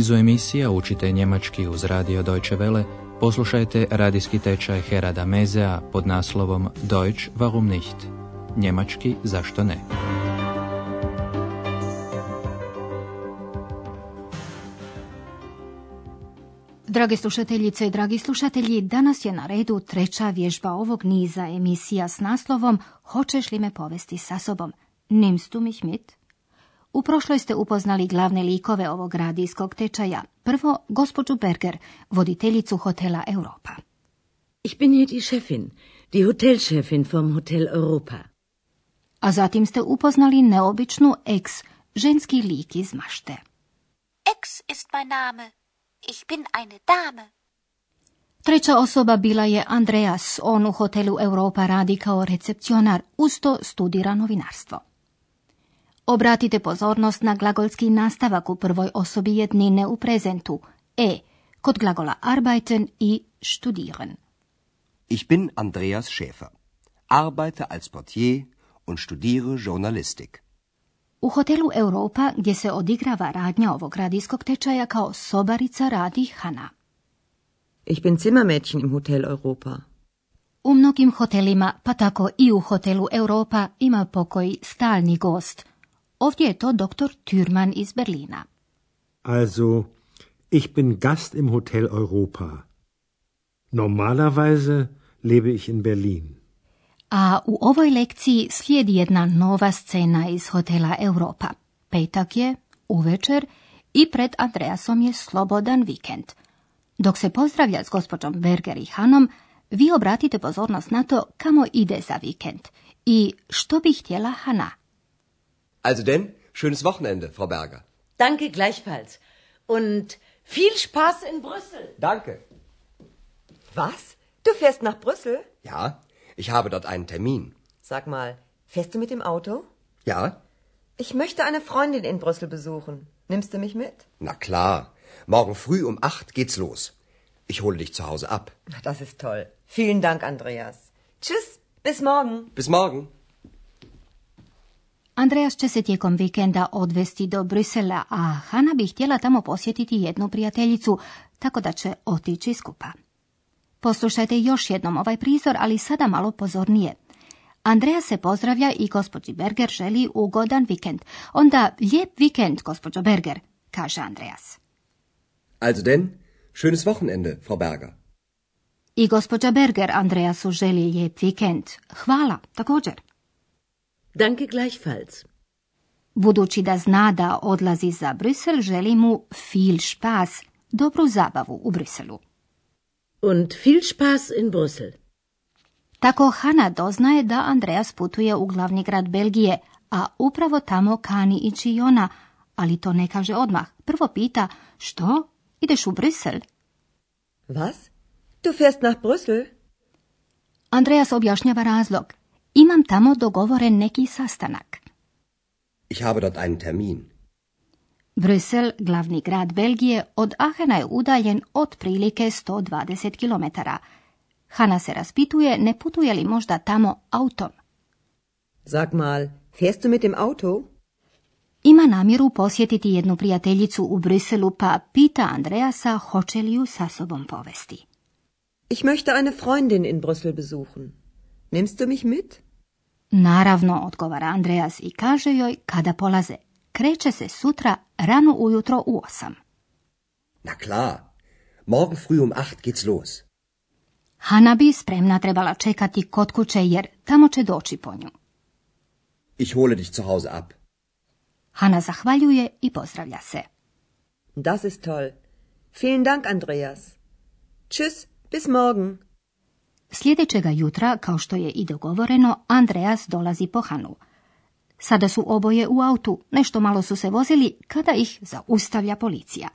nizu emisija učite njemački uz radio Deutsche Welle, poslušajte radijski tečaj Herada Mezea pod naslovom Deutsch warum nicht? Njemački zašto ne? Drage slušateljice i dragi slušatelji, danas je na redu treća vježba ovog niza emisija s naslovom Hoćeš li me povesti sa sobom? Nimmst du mich mit? U prošloj ste upoznali glavne likove ovog radijskog tečaja. Prvo, gospođu Berger, voditeljicu hotela Europa. Ich bin hier die Chefin, die Hotelchefin vom Hotel Europa. A zatim ste upoznali neobičnu ex, ženski lik iz mašte. Ex ist mein Name. Ich bin eine Dame. Treća osoba bila je Andreas, on u hotelu Europa radi kao recepcionar, usto studira novinarstvo. Obratite pozornost na glagolski nastavak u prvoj osobi jednine u prezentu, e, kod glagola arbeiten i studieren. Ich bin Andreas Schäfer, arbeite als Portier und studiere Journalistik. U hotelu Europa, gdje se odigrava radnja ovog radijskog tečaja, kao sobarica radi Hana. Ich bin Zimmermädchen im Hotel Europa. U mnogim hotelima, pa tako i u hotelu Europa, ima pokoj stalni gost. Ovdje je to doktor Türman iz Berlina. Also, ich bin Gast im Hotel Europa. Normalerweise lebe ich in Berlin. A u ovoj lekciji slijedi jedna nova scena iz hotela Europa. Petak je, uvečer, i pred Andreasom je slobodan vikend. Dok se pozdravlja s gospođom Berger i Hanom, vi obratite pozornost na to kamo ide za vikend i što bi htjela Hana. Also denn, schönes Wochenende, Frau Berger. Danke gleichfalls. Und viel Spaß in Brüssel. Danke. Was? Du fährst nach Brüssel? Ja, ich habe dort einen Termin. Sag mal, fährst du mit dem Auto? Ja? Ich möchte eine Freundin in Brüssel besuchen. Nimmst du mich mit? Na klar. Morgen früh um acht geht's los. Ich hole dich zu Hause ab. Das ist toll. Vielen Dank, Andreas. Tschüss, bis morgen. Bis morgen. Andreas će se tijekom vikenda odvesti do Brisela, a Hana bi htjela tamo posjetiti jednu prijateljicu, tako da će otići skupa. Poslušajte još jednom ovaj prizor, ali sada malo pozornije. Andreja se pozdravlja i gospođi Berger želi ugodan vikend. Onda lijep vikend, gospođo Berger, kaže Andreas. Also denn, schönes Wochenende, Frau Berger. I gospođa Berger Andreasu želi lijep vikend. Hvala, također. Danke gleichfalls. Budući da zna da odlazi za Brisel, želi mu viel Spaß, dobru zabavu u Briselu. Und viel Spaß in Brüssel. Tako Hana doznaje da Andreas putuje u glavni grad Belgije, a upravo tamo kani ići i ona, ali to ne kaže odmah. Prvo pita, što? Ideš u Brisel? Was? Du fährst nach Brüssel? Andreas objašnjava razlog. Imam tamo dogovoren neki sastanak. Ich habe dort einen Termin. Brisel, glavni grad Belgije, od Ahena je udaljen otprilike 120 km. Hana se raspituje ne putuje li možda tamo autom. Sag mal, fährst du mit dem Auto? Ima namjeru posjetiti jednu prijateljicu u Briselu pa pita Andreasa hoće li ju sa sobom povesti. Ich möchte eine Freundin in Brüssel besuchen. Nimmst du mich mit? Naravno, odgovara Andreas i kaže joj kada polaze. Kreće se sutra rano ujutro u osam. Na klar. Morgen früh um acht geht's los. Hana bi spremna trebala čekati kod kuće jer tamo će doći po nju. Ich hole dich zu Hause ab. Hana zahvaljuje i pozdravlja se. Das ist toll. Vielen Dank, Andreas. Tschüss, bis morgen. Sljedećega jutra, kao što je i dogovoreno, Andreas dolazi po Hanu. Sada su oboje u autu, nešto malo su se vozili kada ih zaustavlja policija.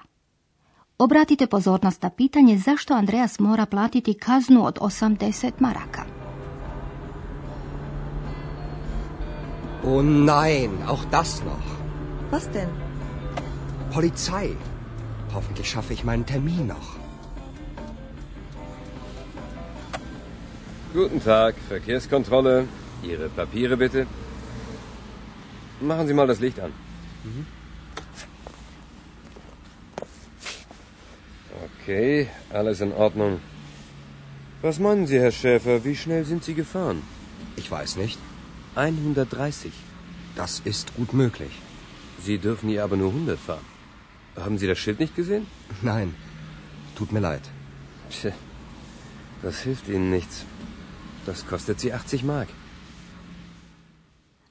Obratite pozornost na pitanje zašto Andreas mora platiti kaznu od 80 maraka. Oh nein, auch das noch. Was denn? Polizei. Hoffentlich schaffe ich meinen Termin noch. Guten Tag, Verkehrskontrolle. Ihre Papiere bitte. Machen Sie mal das Licht an. Okay, alles in Ordnung. Was meinen Sie, Herr Schäfer, wie schnell sind Sie gefahren? Ich weiß nicht. 130. Das ist gut möglich. Sie dürfen hier aber nur 100 fahren. Haben Sie das Schild nicht gesehen? Nein, tut mir leid. Tja, das hilft Ihnen nichts. Das kostet Sie 80 Mark.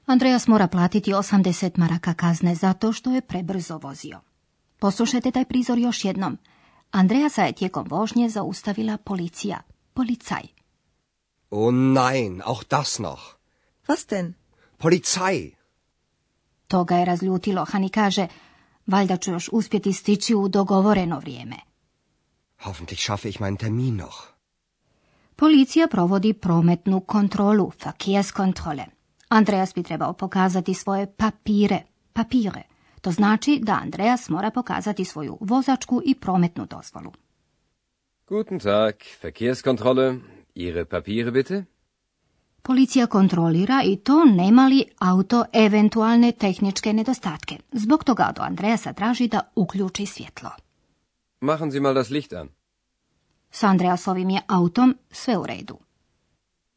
Andreas mora platiti 80 maraka kazne zato što je prebrzo vozio. Poslušajte taj prizor još jednom. Andreasa je tijekom vožnje zaustavila policija. Policaj. Oh nein, auch das noch. Was denn? Polizei. To ga je razljutilo. Hani kaže, valjda ću još uspjeti stići u dogovoreno vrijeme. Hoffentlich schaffe ich meinen Termin noch. Policija provodi prometnu kontrolu, Verkehrskontrolle. Andreas bi trebao pokazati svoje papire, papire. To znači da Andreas mora pokazati svoju vozačku i prometnu dozvolu. Guten Tag, Verkehrskontrolle. Ihre Papiere bitte? Policija kontrolira i to nema li auto eventualne tehničke nedostatke. Zbog toga od Andreasa traži da uključi svjetlo. Machen Sie mal das Licht an. S Andreasovim je autom sve u redu.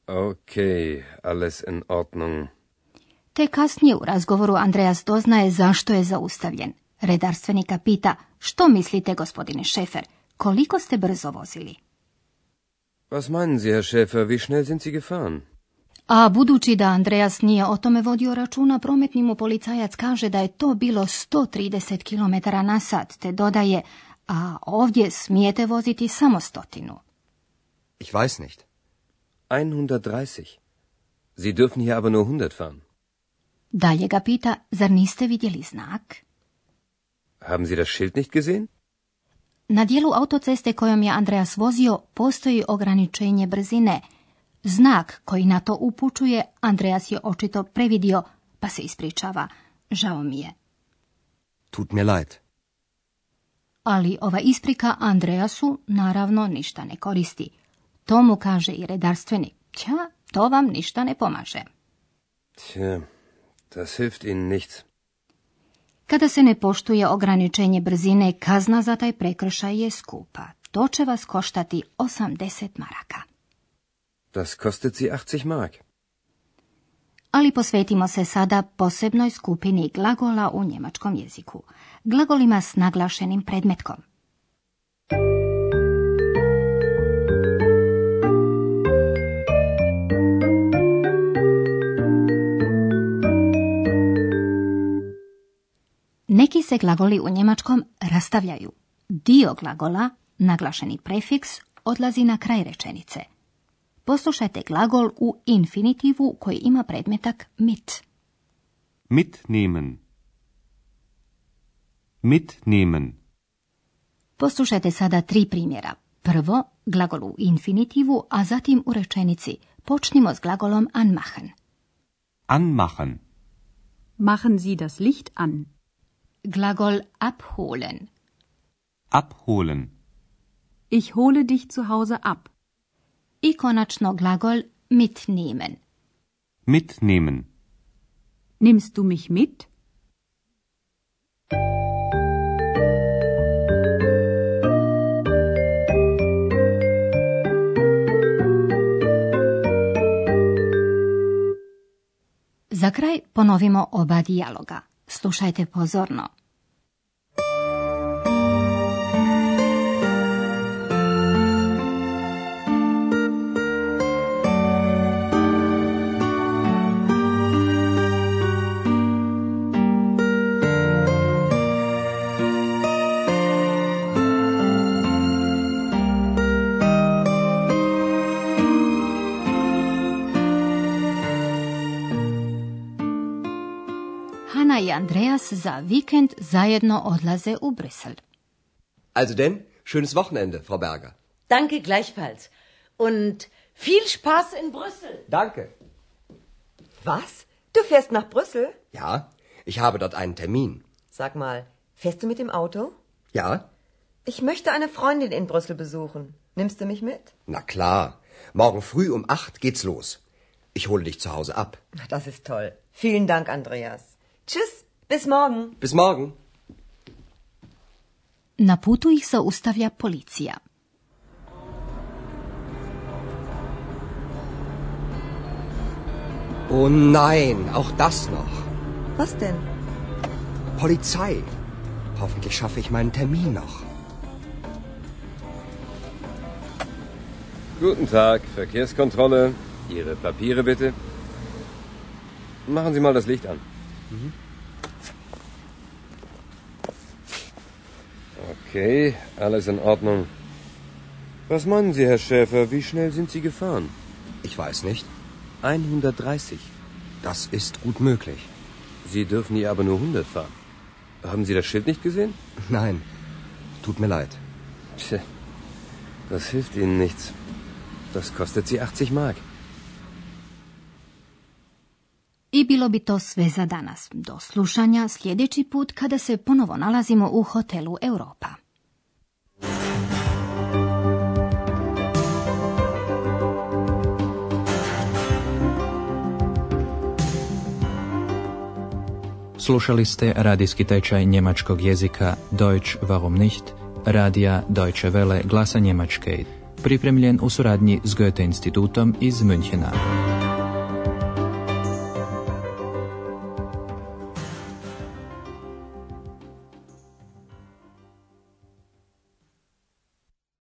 Okay, alles in Ordnung. Te kasnije u razgovoru Andreas doznaje zašto je zaustavljen. Redarstvenika pita, što mislite gospodine Šefer, koliko ste brzo vozili? Was meinen Sie, Herr Schäfer, wie schnell sind Sie gefahren? A budući da Andreas nije o tome vodio računa, prometni mu policajac kaže da je to bilo 130 km na sat, te dodaje, a ovdje smijete voziti samo stotinu. Ich weiß nicht. 130. Sie dürfen hier aber nur 100 fahren. Dalje ga pita, zar niste vidjeli znak? Haben Sie das Schild nicht gesehen? Na dijelu autoceste kojom je Andreas vozio postoji ograničenje brzine. Znak koji na to upućuje Andreas je očito previdio, pa se ispričava. Žao mi je. Tut mir leid. Ali ova isprika Andreasu naravno ništa ne koristi. To mu kaže i redarstveni. Tja, to vam ništa ne pomaže. Tja, das hilft Ihnen nichts. Kada se ne poštuje ograničenje brzine, kazna za taj prekršaj je skupa. To će vas koštati 80 maraka. Das kostet Sie 80 Mark. Ali posvetimo se sada posebnoj skupini glagola u njemačkom jeziku. Glagolima s naglašenim predmetkom. Neki se glagoli u njemačkom rastavljaju. Dio glagola, naglašeni prefiks, odlazi na kraj rečenice. Poslušajte glagol u infinitivu koji ima predmetak mit. Mitnehmen. Mitnehmen. Poslušajte sada tri primjera. Prvo, glagol u infinitivu, a zatim u rečenici. Počnimo s glagolom anmachen. Anmachen. Machen Sie das Licht an. Glagol abholen. Abholen. Ich hole dich zu Hause ab. I konačno glagol mitnehmen. Mitnehmen. Nimmst du mich mit? Za kraj ponovimo oba dijaloga. Slušajte pozorno. Hanna i Andreas za vikend zajedno odlaze u Brisel. Also denn, schönes Wochenende, Frau Berger. Danke gleichfalls. Und viel Spaß in Brüssel. Danke. Was? Du fährst nach Brüssel? Ja, ich habe dort einen Termin. Sag mal, fährst du mit dem Auto? Ja? Ich möchte eine Freundin in Brüssel besuchen. Nimmst du mich mit? Na klar. Morgen früh um acht geht's los. Ich hole dich zu Hause ab. Das ist toll. Vielen Dank, Andreas. Tschüss, bis morgen. Bis morgen. Na putu ih zaustavlja policija. Oh nein, auch das noch. Was denn? Polizei. Hoffentlich schaffe ich meinen Termin noch. Guten Tag, Verkehrskontrolle. Ihre Papiere bitte. Machen Sie mal das Licht an. Okay, alles in Ordnung. Was meinen Sie, Herr Schäfer, wie schnell sind Sie gefahren? Ich weiß nicht. 130. Das ist gut möglich. Sie dürfen hier aber nur 100 fahren. Haben Sie das Schild nicht gesehen? Nein, tut mir leid. Tja, das hilft Ihnen nichts. Das kostet Sie 80 Mark. Bilo bi to sve za danas. Do slušanja sljedeći put kada se ponovo nalazimo u hotelu Europa. Slušali ste radijski tečaj njemačkog jezika Deutsch warum nicht, radija Deutsche Welle glasa Njemačke, pripremljen u suradnji s Goethe institutom iz Münchena.